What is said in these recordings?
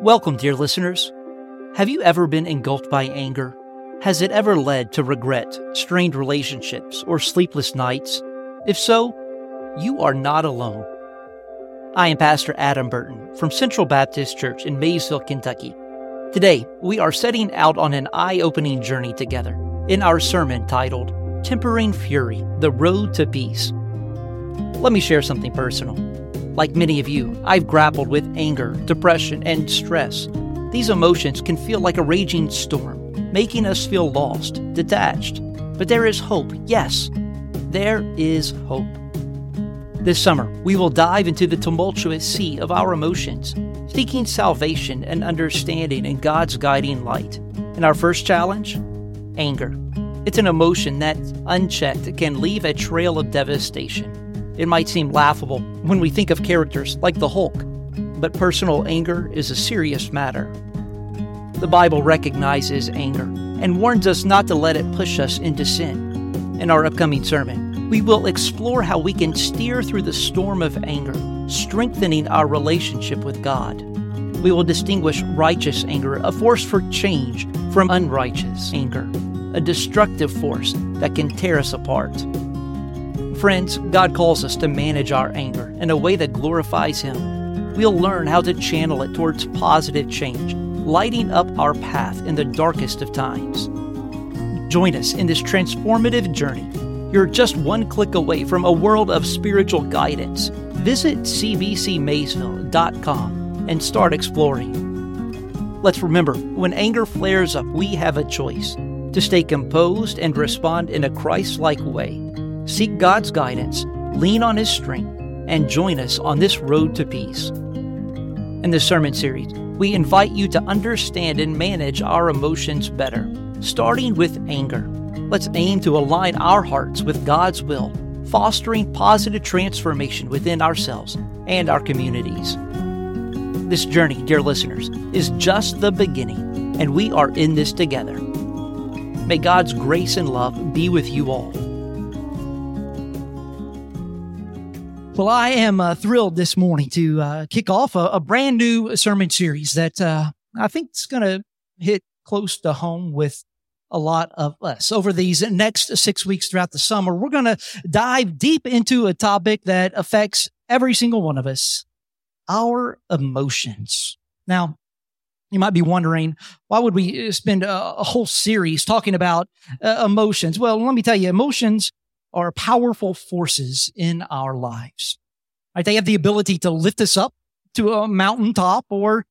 Welcome, dear listeners. Have you ever been engulfed by anger? Has it ever led to regret, strained relationships, or sleepless nights? If so, you are not alone. I am Pastor Adam Burton from Central Baptist Church in Maysville, Kentucky. Today, we are setting out on an eye opening journey together in our sermon titled Tempering Fury The Road to Peace. Let me share something personal. Like many of you, I've grappled with anger, depression, and stress. These emotions can feel like a raging storm, making us feel lost, detached. But there is hope. Yes, there is hope. This summer, we will dive into the tumultuous sea of our emotions, seeking salvation and understanding in God's guiding light. And our first challenge? Anger. It's an emotion that, unchecked, can leave a trail of devastation. It might seem laughable when we think of characters like the Hulk, but personal anger is a serious matter. The Bible recognizes anger and warns us not to let it push us into sin. In our upcoming sermon, we will explore how we can steer through the storm of anger, strengthening our relationship with God. We will distinguish righteous anger, a force for change, from unrighteous anger, a destructive force that can tear us apart. Friends, God calls us to manage our anger in a way that glorifies Him. We'll learn how to channel it towards positive change, lighting up our path in the darkest of times. Join us in this transformative journey. You're just one click away from a world of spiritual guidance. Visit cbcmaysville.com and start exploring. Let's remember when anger flares up, we have a choice to stay composed and respond in a Christ like way Seek God's guidance, lean on His strength, and join us on this road to peace. In this sermon series, we invite you to understand and manage our emotions better, starting with anger. Let's aim to align our hearts with God's will, fostering positive transformation within ourselves and our communities. This journey, dear listeners, is just the beginning, and we are in this together. May God's grace and love be with you all. Well, I am uh, thrilled this morning to uh, kick off a, a, brand new sermon series that uh, I think is going to hit close to home with a lot of us. Over these next six weeks throughout the summer, we're going to dive deep into a topic that affects every single one of us our emotions. Now, you might be wondering, why would we spend a, a whole series talking about uh, emotions? Well, let me tell you, emotions are powerful forces in our lives. Right? They have the ability to lift us up to a mountaintop or,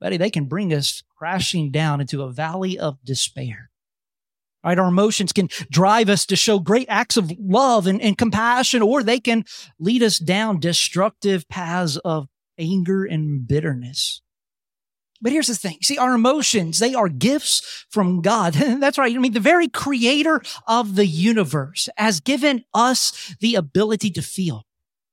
buddy, they can bring us crashing down into a valley of despair. Right? Our emotions can drive us to show great acts of love and, and compassion, or they can lead us down destructive paths of anger and bitterness. But here's the thing. See, our emotions, they are gifts from God. That's right. I mean, the very creator of the universe has given us the ability to feel,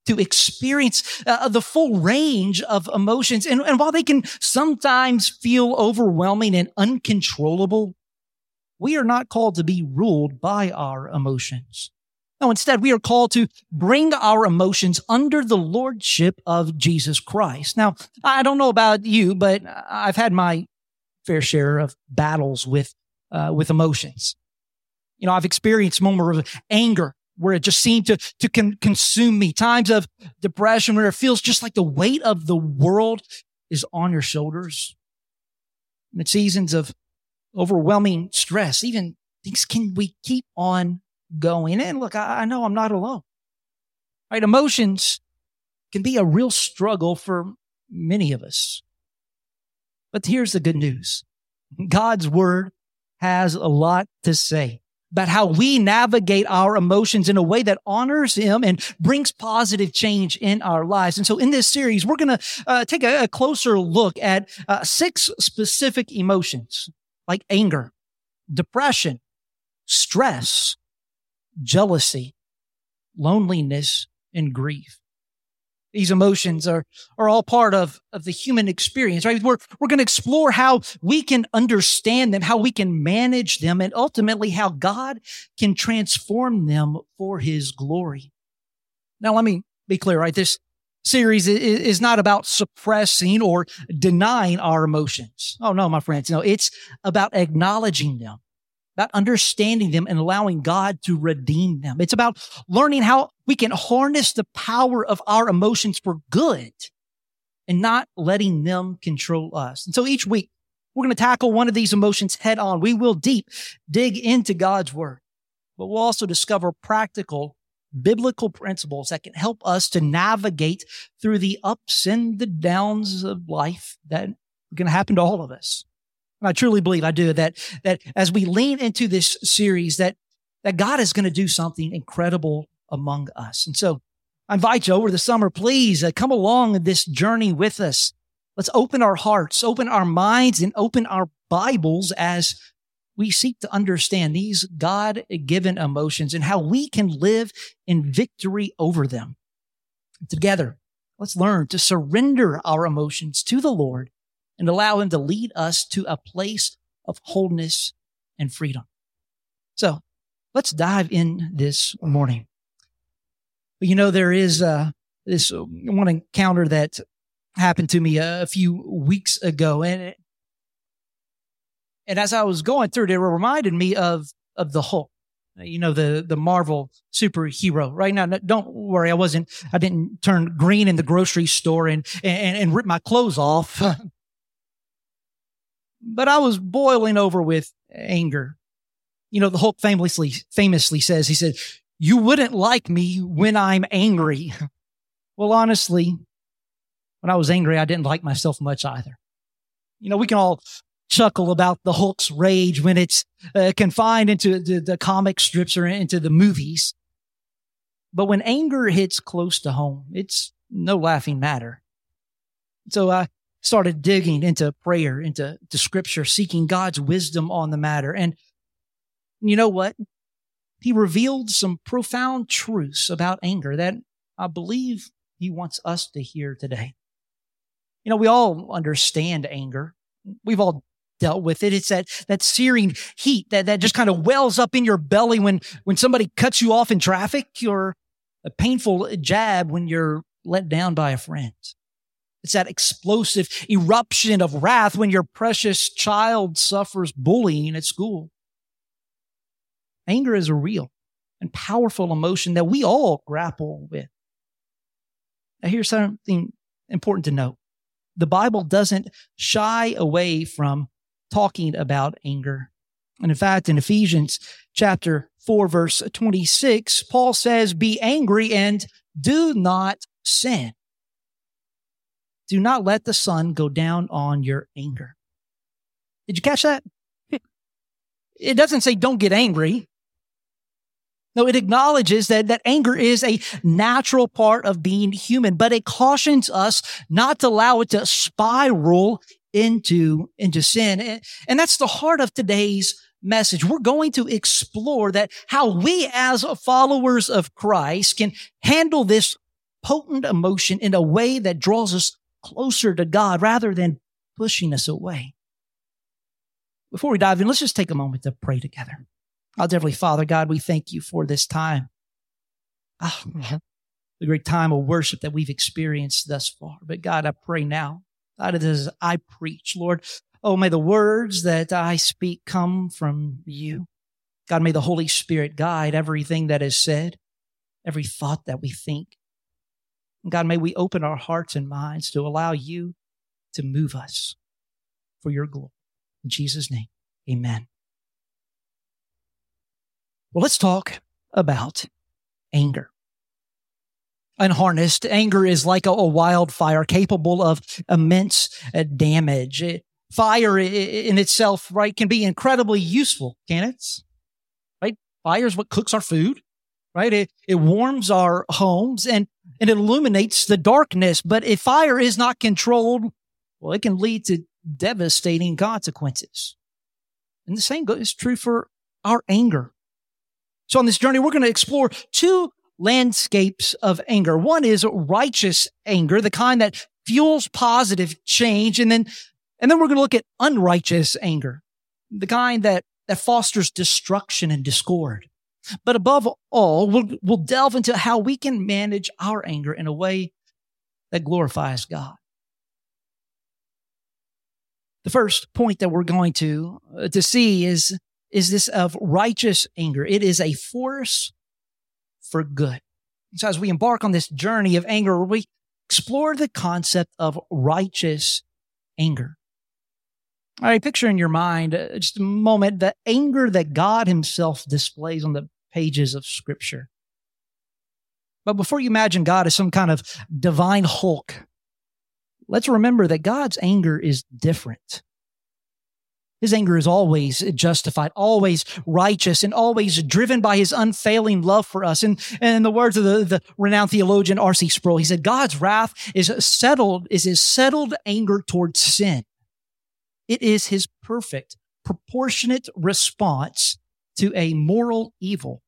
to experience uh, the full range of emotions. And, and while they can sometimes feel overwhelming and uncontrollable, we are not called to be ruled by our emotions. No, instead, we are called to bring our emotions under the lordship of Jesus Christ. Now, I don't know about you, but I've had my fair share of battles with, uh, with emotions. You know, I've experienced moments of anger where it just seemed to, to con- consume me, times of depression where it feels just like the weight of the world is on your shoulders. And seasons of overwhelming stress, even things can we keep on going. And look, I, I know I'm not alone. Right? Emotions can be a real struggle for many of us. But here's the good news. God's word has a lot to say about how we navigate our emotions in a way that honors him and brings positive change in our lives. And so in this series, we're going to uh, take a, a, closer look at uh, six specific emotions like anger, depression, stress, jealousy, loneliness, and grief. These emotions are, are all part of, of the human experience, right? We're, we're going to explore how we can understand them, how we can manage them, and ultimately how God can transform them for his glory. Now, let me be clear, right? This, series is not about suppressing or denying our emotions. Oh no, my friends. No, it's about acknowledging them, about understanding them and allowing God to redeem them. It's about learning how we can harness the power of our emotions for good and not letting them control us. And so each week we're going to tackle one of these emotions head on. We will deep dig into God's word, but we'll also discover practical biblical principles that can help us to navigate through the ups and the downs of life that are going to happen to all of us. And I truly believe I do that, that as we lean into this series, that, that God is going to do something incredible among us. And so I invite you over the summer, please uh, come along this journey with us. Let's open our hearts, open our minds, and open our Bibles as we seek to understand these God given emotions and how we can live in victory over them. Together, let's learn to surrender our emotions to the Lord and allow Him to lead us to a place of wholeness and freedom. So let's dive in this morning. But you know, there is uh, this one encounter that happened to me a few weeks ago, and and as I was going through it, it reminded me of, of the Hulk, you know, the, the Marvel superhero right now. Don't worry. I wasn't, I didn't turn green in the grocery store and, and, and rip my clothes off. but I was boiling over with anger. You know, the Hulk famously, famously says, he said, you wouldn't like me when I'm angry. well, honestly, when I was angry, I didn't like myself much either. You know, we can all chuckle about the Hulk's rage when it's uh, confined into the, the comic strips or into the movies. But when anger hits close to home, it's no laughing matter. So I started digging into prayer, into to scripture, seeking God's wisdom on the matter. And you know what? He revealed some profound truths about anger that I believe he wants us to hear today. You know, we all understand anger. We've all dealt with it. It's that, that searing heat that, that just kind of wells up in your belly when, when somebody cuts you off in traffic or a painful jab when you're let down by a friend. It's that explosive eruption of wrath when your precious child suffers bullying at school. Anger is a real and powerful emotion that we all grapple with. Now, here's something important to note. The Bible doesn't shy away from talking about anger. And in fact, in Ephesians chapter 4, verse 26, Paul says, Be angry and do not sin. Do not let the sun go down on your anger. Did you catch that? It doesn't say don't get angry. No, it acknowledges that, that anger is a natural part of being human, but it cautions us not to allow it to spiral into, into sin. And and that's the heart of today's message. We're going to explore that how we as followers of Christ can handle this potent emotion in a way that draws us closer to God rather than pushing us away. Before we dive in, let's just take a moment to pray together. Our Heavenly Father, God, we thank you for this time. Oh, the great time of worship that we've experienced thus far. But God, I pray now God, as I preach, Lord, oh, may the words that I speak come from you. God, may the Holy Spirit guide everything that is said, every thought that we think. God, may we open our hearts and minds to allow you to move us for your glory. In Jesus' name, amen. Well, let's talk about anger unharnessed, anger is like a, wildfire capable of immense uh, damage. Fire in itself, right, can be incredibly useful, can it? Right? Fire is what cooks our food, right? It, it warms our homes and, and it illuminates the darkness. But if fire is not controlled, well, it can lead to devastating consequences. And the same is true for our anger. So on this journey, we're going to explore two landscapes of anger. One is righteous anger, the kind that fuels positive change. And then, and then we're going to look at unrighteous anger, the kind that, that fosters destruction and discord. But above all, we'll, we'll delve into how we can manage our anger in a way that glorifies God. The first point that we're going to, uh, to see is, is this of righteous anger. It is a force for good. So as we embark on this journey of anger, we explore the concept of righteous anger. All right, picture in your mind uh, just a moment the anger that God Himself displays on the pages of Scripture. But before you imagine God as some kind of divine Hulk, let's remember that God's anger is different. His anger is always justified, always righteous, and always driven by his unfailing love for us. And, and in the words of the, the renowned theologian R.C. Sproul, he said, God's wrath is settled, is his settled anger towards sin. It is his perfect, proportionate response to a moral evil.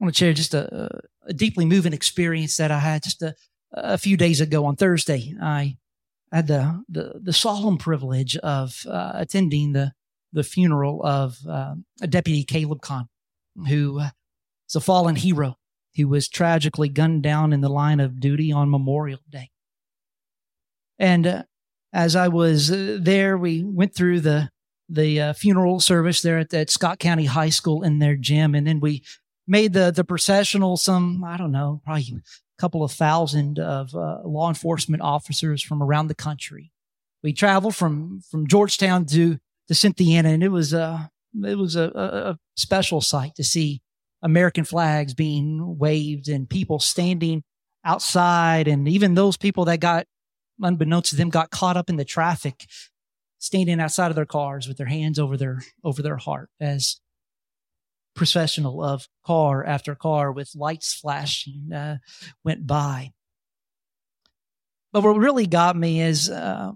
I want to share just a, a deeply moving experience that I had just a, a few days ago on Thursday. I had the, the, the solemn privilege of uh, attending the, the funeral of uh, Deputy Caleb Kahn, who uh, a fallen hero who was tragically gunned down in the line of duty on Memorial Day. And uh, as I was uh, there, we went through the the uh, funeral service there at, at Scott County High School in their gym, and then we made the the processional. Some I don't know, probably a couple of thousand of uh, law enforcement officers from around the country. We traveled from from Georgetown to to Cynthiana, and it was a it was a, a special sight to see American flags being waved and people standing outside, and even those people that got unbeknownst to them, got caught up in the traffic, standing outside of their cars with their hands over their over their heart as processional of car after car with lights flashing uh, went by. But what really got me is uh,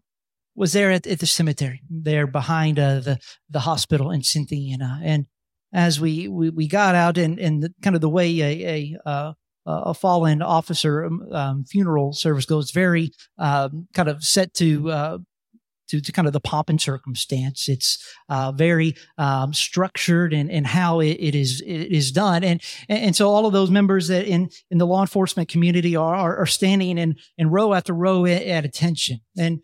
was there at, at, the cemetery, there behind uh, the the hospital in Cynthiana, and as we we, we got out and and the, kind of the way a, a uh, a fallen officer um, um, funeral service goes very um, kind of set to, uh, to, to kind of the pomp and circumstance. It's uh, very um, structured and and how it, it is it is done. And and so all of those members that in in the law enforcement community are are, are standing in in row after row at, at attention. And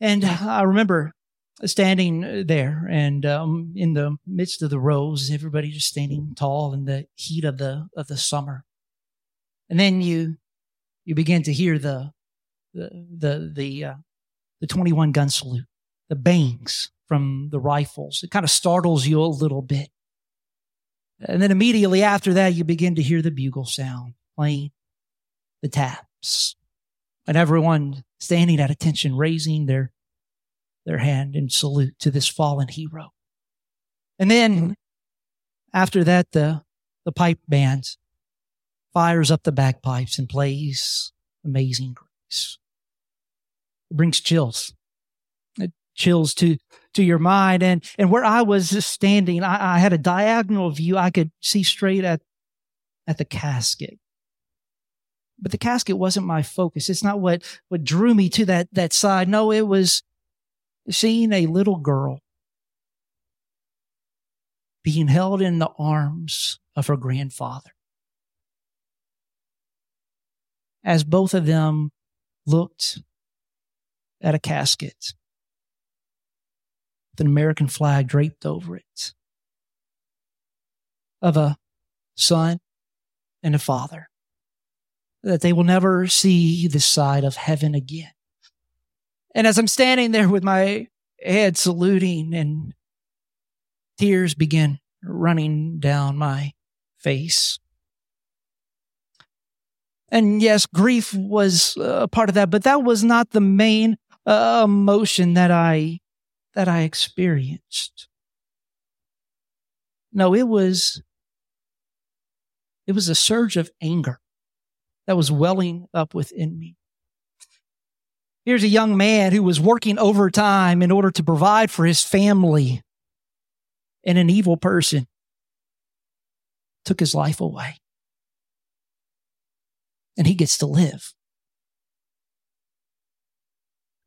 and I remember standing there and um, in the midst of the rows, everybody just standing tall in the heat of the of the summer. And then you, you begin to hear the, the, the, the, uh, the 21 gun salute, the bangs from the rifles. It kind of startles you a little bit. And then immediately after that, you begin to hear the bugle sound playing the taps and everyone standing at attention, raising their, their hand in salute to this fallen hero. And then after that, the, the pipe bands fires up the bagpipes and plays Amazing Grace. It brings chills. It chills to, to your mind. And, and where I was standing, I, I had a diagonal view. I could see straight at, at the casket. But the casket wasn't my focus. It's not what, what drew me to that, that side. No, it was seeing a little girl being held in the arms of her grandfather as both of them looked at a casket. With an American flag draped over it. Of a son and a father. That they will never see the side of heaven again. And as I'm standing there with my head saluting and tears begin running down my face, and yes, grief was a part of that, but that was not the main uh, emotion that I that I experienced. No, it was it was a surge of anger that was welling up within me. Here's a young man who was working overtime in order to provide for his family, and an evil person took his life away and he gets to live.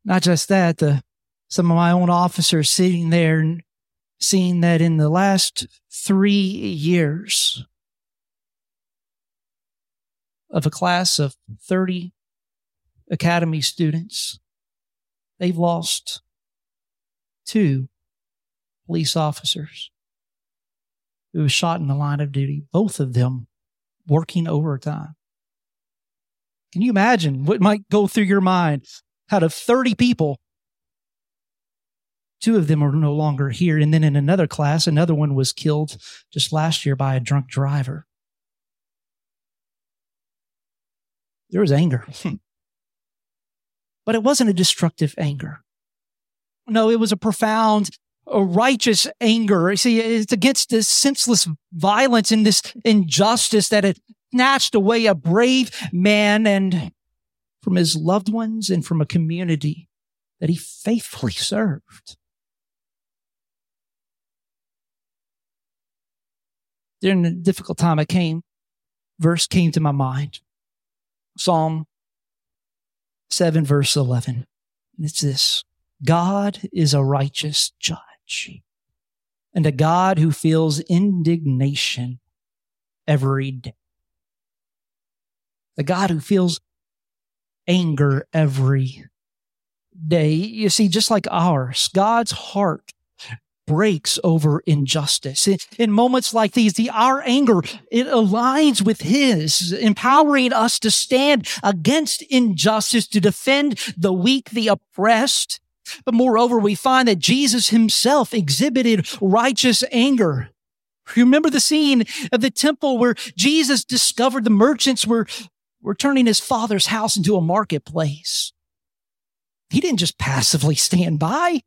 Not just that, the, some of my own officers sitting there and seeing that in the last three years, of a class of 30 academy students, they've lost two police officers who was shot in the line of duty, both of them working overtime. Can you imagine what might go through your mind? Out of 30 people, two of them are no longer here. And then in another class, another one was killed just last year by a drunk driver. There was anger. Hmm. but it wasn't a destructive anger. No, it was a profound, a righteous anger. See, it's against this senseless violence and this injustice that had snatched away a brave man and from his loved ones and from a community that he faithfully served. During a difficult time, I came, verse came to my mind. Psalm 7, verse 11. It's this God is a righteous judge and a God who feels indignation every day. The God who feels anger every day. You see, just like ours, God's heart breaks over injustice. In, moments like these, the, our anger, it aligns with his, empowering us to stand against injustice, to defend the weak, the oppressed. But moreover, we find that Jesus himself exhibited righteous anger. You remember the scene of the temple where Jesus discovered the merchants were, were turning his father's house into a marketplace. He didn't just passively stand by.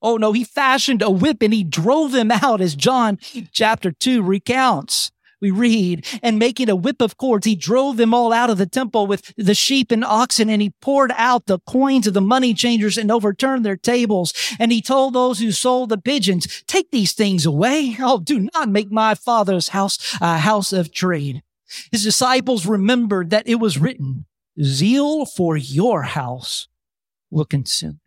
Oh no, he fashioned a whip and he drove them out as John chapter 2 recounts. We read, and making a whip of cords, he drove them all out of the temple with the sheep and oxen, and he poured out the coins of the money changers and overturned their tables. And he told those who sold the pigeons, take these things away. Oh, do not make my father's house a house of trade. His disciples remembered that it was written, zeal for your house will consume.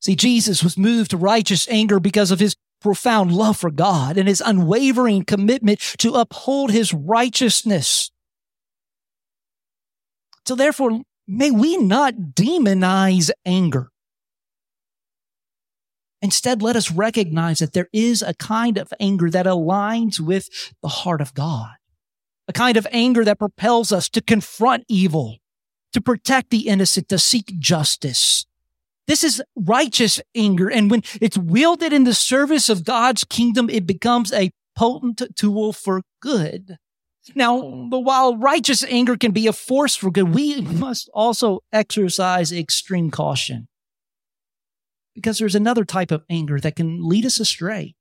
See, Jesus was moved to righteous anger because of his profound love for God and his unwavering commitment to uphold his righteousness. So therefore, may we not demonize anger. Instead, let us recognize that there is a kind of anger that aligns with the heart of God, a kind of anger that propels us to confront evil, to protect the innocent, to seek justice, this is righteous anger. And when it's wielded in the service of God's kingdom, it becomes a potent tool for good. Now, but while righteous anger can be a force for good, we must also exercise extreme caution. Because there's another type of anger that can lead us astray.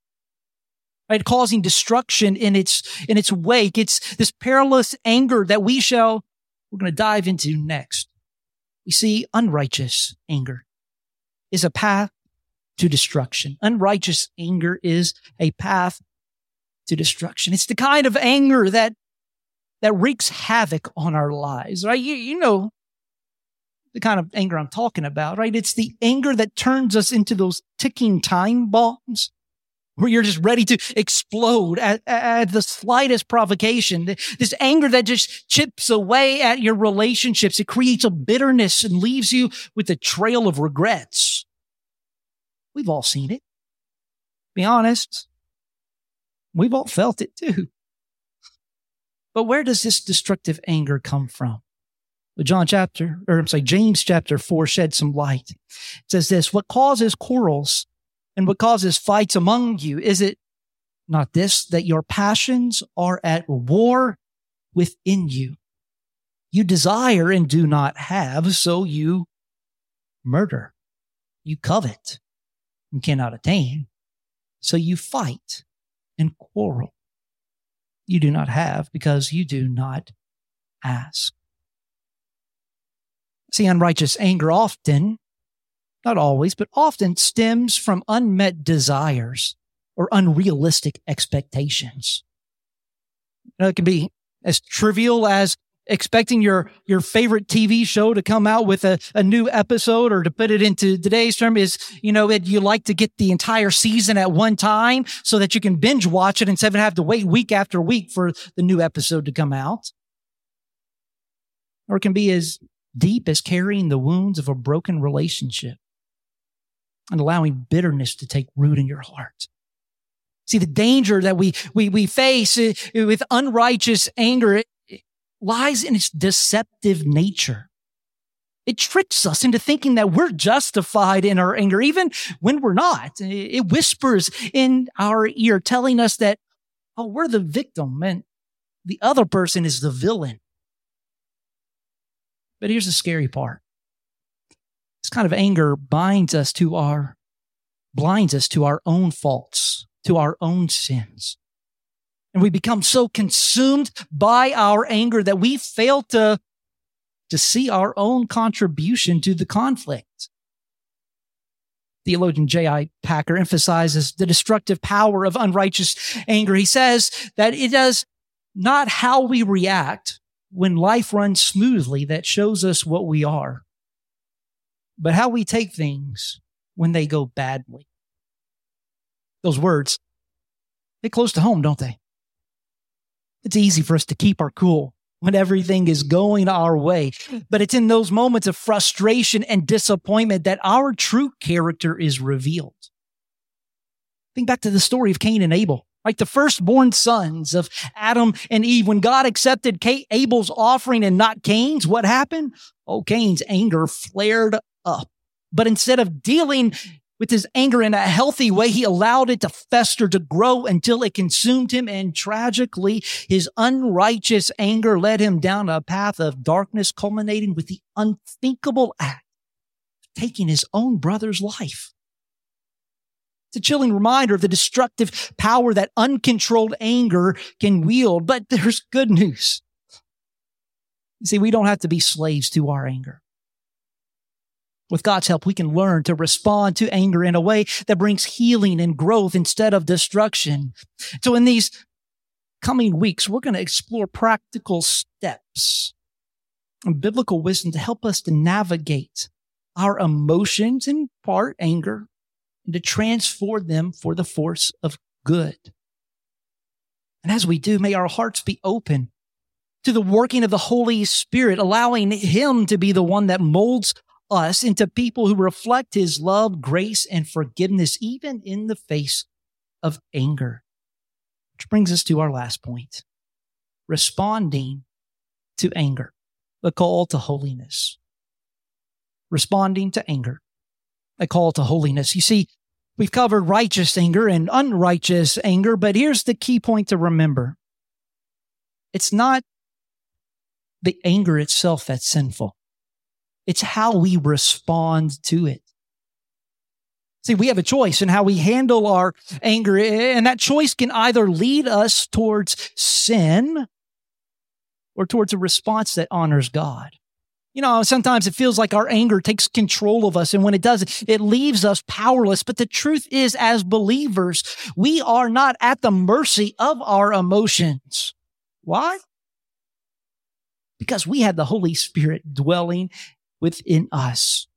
Right, causing destruction in its in its wake. It's this perilous anger that we shall we're going to dive into next. We see unrighteous anger is a path to destruction. Unrighteous anger is a path to destruction. It's the kind of anger that that wreaks havoc on our lives, right? You, you know the kind of anger I'm talking about, right? It's the anger that turns us into those ticking time bombs where you're just ready to explode at, at, the slightest provocation. This anger that just chips away at your relationships. It creates a bitterness and leaves you with a trail of regrets. We've all seen it. Be honest. We've all felt it too. But where does this destructive anger come from? Well, John chapter, or I'm sorry, James chapter four shed some light. It says this, what causes quarrels and what causes fights among you? Is it not this, that your passions are at war within you? You desire and do not have, so you murder. You covet and cannot attain. So you fight and quarrel. You do not have because you do not ask. See, unrighteous anger often not always, but often stems from unmet desires or unrealistic expectations. It can be as trivial as expecting your, your favorite TV show to come out with a, a new episode or to put it into today's term is, you know, it, you like to get the entire season at one time so that you can binge watch it instead of have to wait week after week for the new episode to come out. or it can be as deep as carrying the wounds of a broken relationship and allowing bitterness to take root in your heart. See, the danger that we, we, we face uh, with unrighteous anger lies in its deceptive nature. It tricks us into thinking that we're justified in our anger, even when we're not. It whispers in our ear, telling us that, oh, we're the victim and the other person is the villain. But here's the scary part. This kind of anger binds us to our, blinds us to our own faults, to our own sins. And we become so consumed by our anger that we fail to, to see our own contribution to the conflict. Theologian J.I. Packer emphasizes the destructive power of unrighteous anger. He says that it does not how we react when life runs smoothly that shows us what we are, but how we take things when they go badly. Those words, they close to home, don't they? It's easy for us to keep our cool when everything is going our way. But it's in those moments of frustration and disappointment that our true character is revealed. Think back to the story of Cain and Abel like the firstborn sons of Adam and Eve. When God accepted Abel's offering and not Cain's, what happened? Oh, Cain's anger flared up. But instead of dealing with his anger in a healthy way, he allowed it to fester, to grow until it consumed him. And tragically, his unrighteous anger led him down a path of darkness, culminating with the unthinkable act of taking his own brother's life. It's a chilling reminder of the destructive power that uncontrolled anger can wield. But there's good news. You see, we don't have to be slaves to our anger. With God's help, we can learn to respond to anger in a way that brings healing and growth instead of destruction. So in these coming weeks, we're going to explore practical steps and biblical wisdom to help us to navigate our emotions, in part anger, and to transform them for the force of good. And as we do, may our hearts be open to the working of the Holy Spirit, allowing Him to be the one that molds us into people who reflect His love, grace, and forgiveness, even in the face of anger. Which brings us to our last point responding to anger, the call to holiness. Responding to anger a call to holiness. You see, we've covered righteous anger and unrighteous anger, but here's the key point to remember. It's not the anger itself that's sinful. It's how we respond to it. See, we have a choice in how we handle our anger, and that choice can either lead us towards sin or towards a response that honors God. You know, sometimes it feels like our anger takes control of us. And when it does, it leaves us powerless. But the truth is, as believers, we are not at the mercy of our emotions. Why? Because we have the Holy Spirit dwelling within us.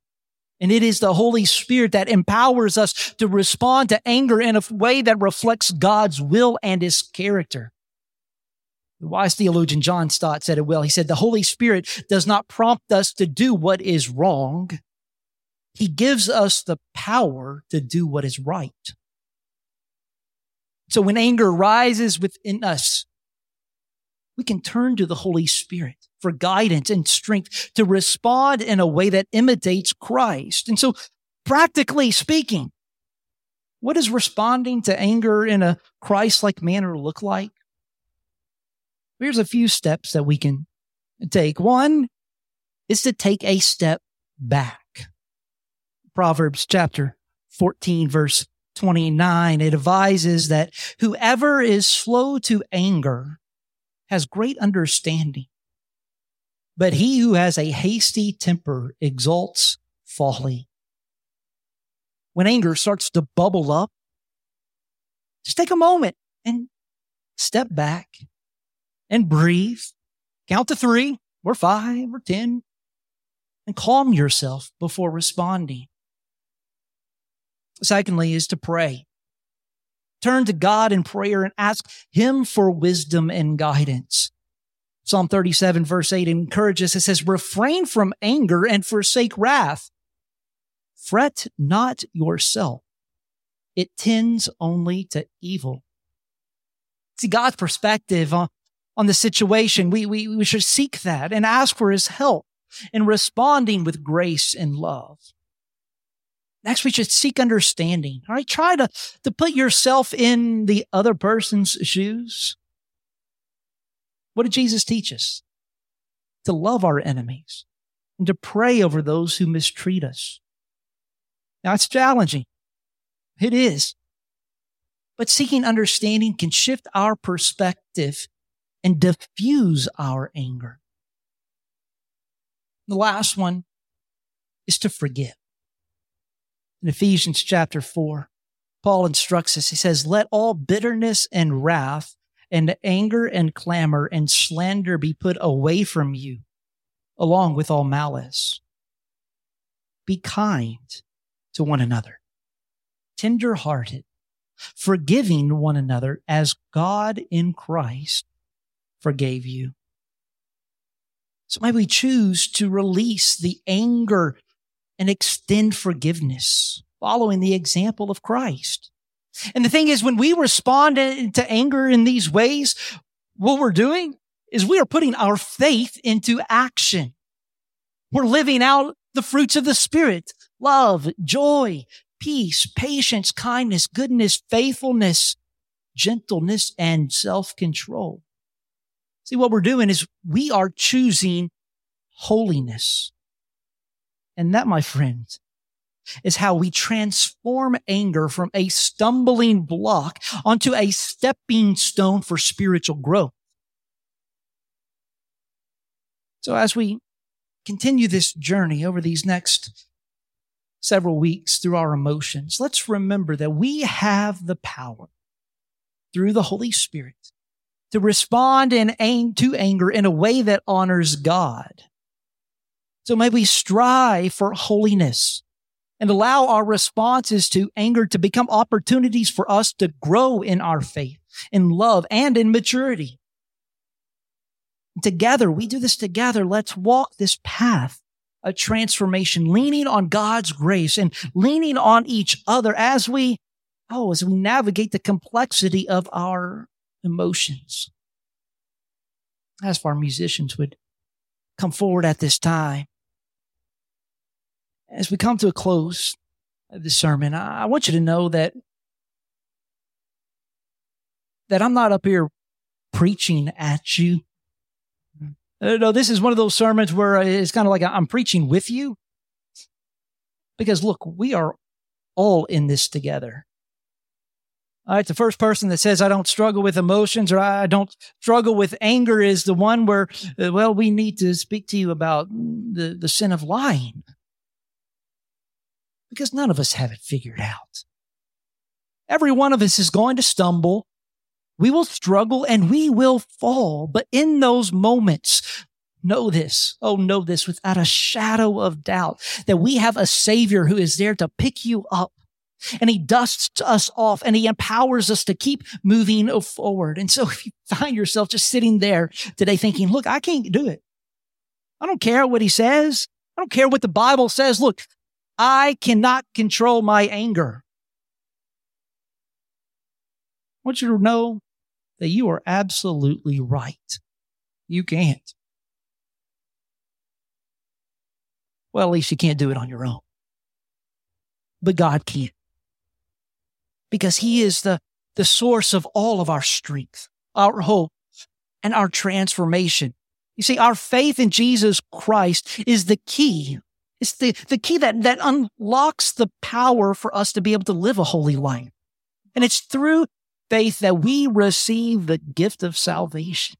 And it is the Holy Spirit that empowers us to respond to anger in a way that reflects God's will and his character. The wise theologian John Stott said it well. He said, the Holy Spirit does not prompt us to do what is wrong. He gives us the power to do what is right. So when anger rises within us, we can turn to the Holy Spirit for guidance and strength to respond in a way that imitates Christ. And so practically speaking, what does responding to anger in a Christ-like manner look like? Here's a few steps that we can take. One is to take a step back. Proverbs chapter 14 verse 29, it advises that whoever is slow to anger has great understanding, but he who has a hasty temper exalts folly. When anger starts to bubble up, just take a moment and step back and breathe. Count to three or five or 10 and calm yourself before responding. Secondly, is to pray. Turn to God in prayer and ask Him for wisdom and guidance. Psalm 37 verse 8 encourages, it says, refrain from anger and forsake wrath. Fret not yourself. It tends only to evil. See, God's perspective on, on the situation, we, we, we should seek that and ask for his help in responding with grace and love. Next, we should seek understanding. All right. Try to, to put yourself in the other person's shoes. What did Jesus teach us? To love our enemies and to pray over those who mistreat us. Now it's challenging. It is. But seeking understanding can shift our perspective and diffuse our anger. The last one is to forgive. In Ephesians chapter 4, Paul instructs us, he says, Let all bitterness and wrath and anger and clamor and slander be put away from you, along with all malice. Be kind to one another, tender hearted, forgiving one another as God in Christ forgave you. So may we choose to release the anger and extend forgiveness, following the example of Christ. And the thing is, when we respond to anger in these ways, what we're doing is we are putting our faith into action. We're living out the fruits of the Spirit, love, joy, peace, patience, kindness, goodness, faithfulness, gentleness, and self-control. See, what we're doing is we are choosing holiness. And that, my friends, is how we transform anger from a stumbling block onto a stepping stone for spiritual growth. So as we continue this journey over these next several weeks through our emotions, let's remember that we have the power through the Holy Spirit to respond in aim to anger in a way that honors God. So may we strive for holiness and allow our responses to anger to become opportunities for us to grow in our faith, in love, and in maturity. Together, we do this together. Let's walk this path of transformation, leaning on God's grace and leaning on each other as we, oh, as we navigate the complexity of our emotions. As for our musicians would come forward at this time, as we come to a close of the sermon, I want you to know that that I'm not up here preaching at you. Uh, no, this is one of those sermons where it's kind of like I'm preaching with you. Because look, we are all in this together. All right, the first person that says I don't struggle with emotions or I don't struggle with anger is the one where, uh, well, we need to speak to you about the, the sin of lying because none of us have it figured out. Every one of us is going to stumble. We will struggle and we will fall. But in those moments, know this. Oh, know this without a shadow of doubt that we have a savior who is there to pick you up and he dusts us off and he empowers us to keep moving forward. And so if you find yourself just sitting there today thinking, look, I can't do it. I don't care what he says. I don't care what the Bible says. Look, I cannot control my anger. I want you to know that you are absolutely right. You can't. Well, at least you can't do it on your own. But God can. Because He is the, the source of all of our strength, our hope, and our transformation. You see, our faith in Jesus Christ is the key it's the, the key that, that unlocks the power for us to be able to live a holy life. And it's through faith that we receive the gift of salvation.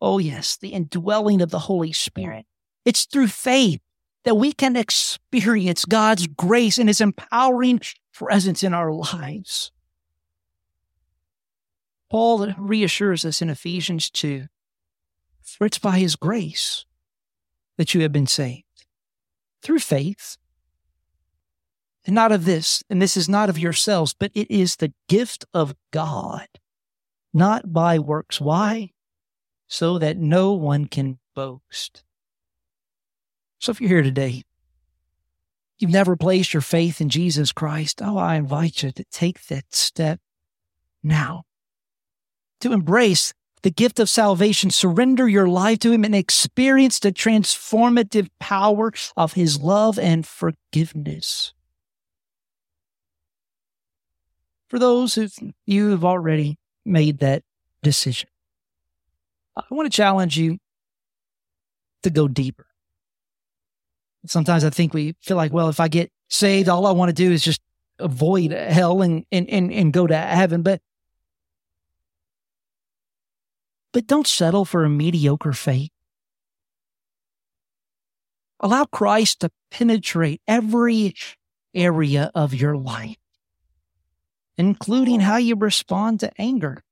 Oh, yes, the indwelling of the Holy Spirit. It's through faith that we can experience God's grace and his empowering presence in our lives. Paul reassures us in Ephesians 2 for it's by his grace that you have been saved through faith. And not of this, and this is not of yourselves, but it is the gift of God, not by works. Why? so that no one can boast. So if you're here today, you've never placed your faith in Jesus Christ, oh, I invite you to take that step now. To embrace the gift of salvation, surrender your life to Him, and experience the transformative power of His love and forgiveness. For those who you who have already made that decision, I want to challenge you to go deeper. Sometimes I think we feel like, well, if I get saved, all I want to do is just avoid hell and, and, and, and go to heaven. But but don't settle for a mediocre faith. Allow Christ to penetrate every area of your life, including how you respond to anger.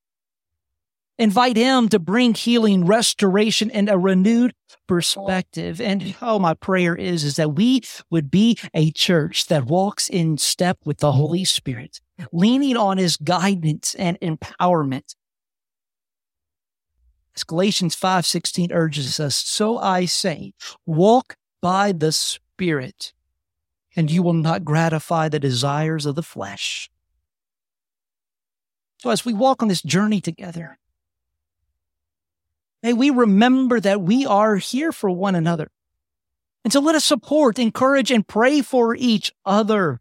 Invite Him to bring healing, restoration, and a renewed perspective. And oh, my prayer is, is that we would be a church that walks in step with the Holy Spirit, leaning on His guidance and empowerment as Galatians 5:16 urges us, so I say, walk by the Spirit, and you will not gratify the desires of the flesh. So as we walk on this journey together, may we remember that we are here for one another. And so let us support, encourage, and pray for each other.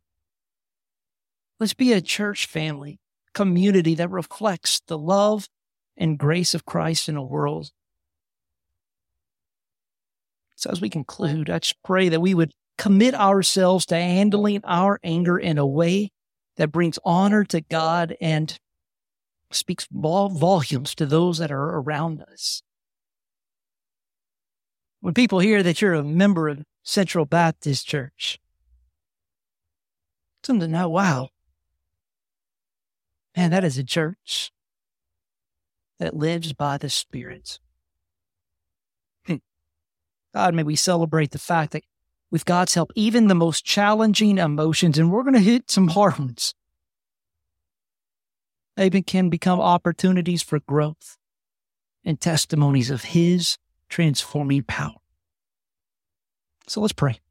Let's be a church family, community that reflects the love and grace of Christ in a world. So, as we conclude, I just pray that we would commit ourselves to handling our anger in a way that brings honor to God and speaks volumes to those that are around us. When people hear that you're a member of Central Baptist Church, to know, wow, man, that is a church that lives by the Spirit. Hmm. God, may we celebrate the fact that with God's help, even the most challenging emotions, and we're going to hit some hard ones, they can become opportunities for growth and testimonies of His transforming power. So let's pray.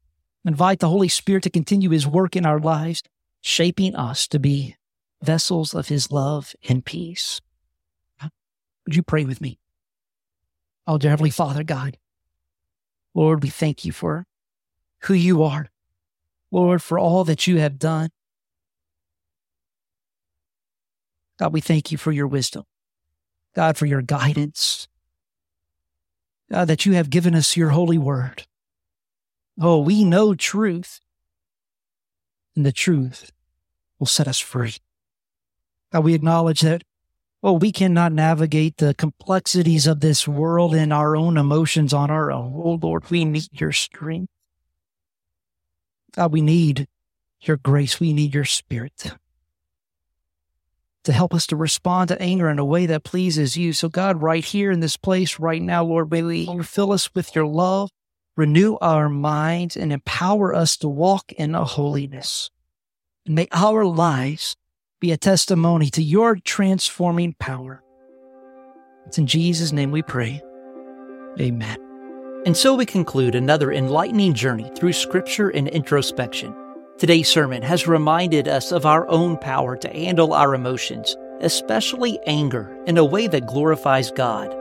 Invite the Holy Spirit to continue His work in our lives, shaping us to be vessels of His love and peace. Would you pray with me? Oh, dear Heavenly Father, God, Lord, we thank you for who you are. Lord, for all that you have done. God, we thank you for your wisdom. God, for your guidance. God, that you have given us your holy word. Oh, we know truth, and the truth will set us free. God, we acknowledge that well, we cannot navigate the complexities of this world and our own emotions on our own. Oh, Lord, we need your strength. God, we need your grace. We need your spirit to help us to respond to anger in a way that pleases you. So, God, right here in this place, right now, Lord, may you fill us with your love, renew our minds, and empower us to walk in a holiness. And may our lives be a testimony to your transforming power. It's in Jesus' name we pray. Amen. And so we conclude another enlightening journey through scripture and introspection. Today's sermon has reminded us of our own power to handle our emotions, especially anger, in a way that glorifies God.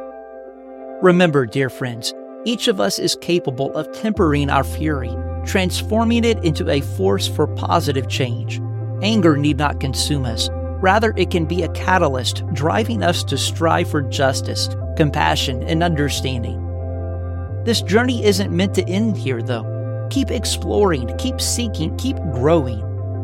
Remember, dear friends, each of us is capable of tempering our fury, transforming it into a force for positive change. Anger need not consume us. Rather, it can be a catalyst driving us to strive for justice, compassion, and understanding. This journey isn't meant to end here, though. Keep exploring, keep seeking, keep growing.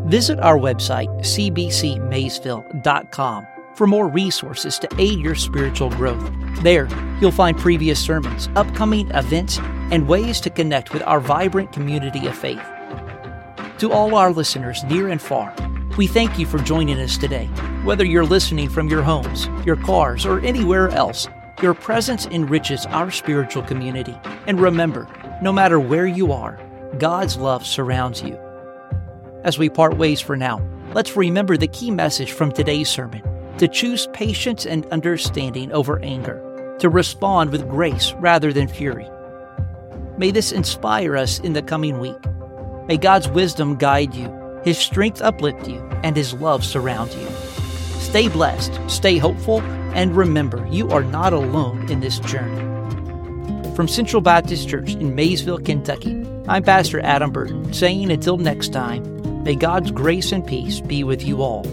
Visit our website, cbcmaysville.com, for more resources to aid your spiritual growth. There, you'll find previous sermons, upcoming events, and ways to connect with our vibrant community of faith. To all our listeners near and far, we thank you for joining us today. Whether you're listening from your homes, your cars, or anywhere else, your presence enriches our spiritual community. And remember, no matter where you are, God's love surrounds you. As we part ways for now, let's remember the key message from today's sermon to choose patience and understanding over anger. to respond with grace rather than fury. May this inspire us in the coming week. May God's wisdom guide you, His strength uplift you, and His love surround you. Stay blessed, stay hopeful, and remember you are not alone in this journey. From Central Baptist Church in Maysville, Kentucky, I'm Pastor Adam Burton saying until next time, may God's grace and peace be with you all.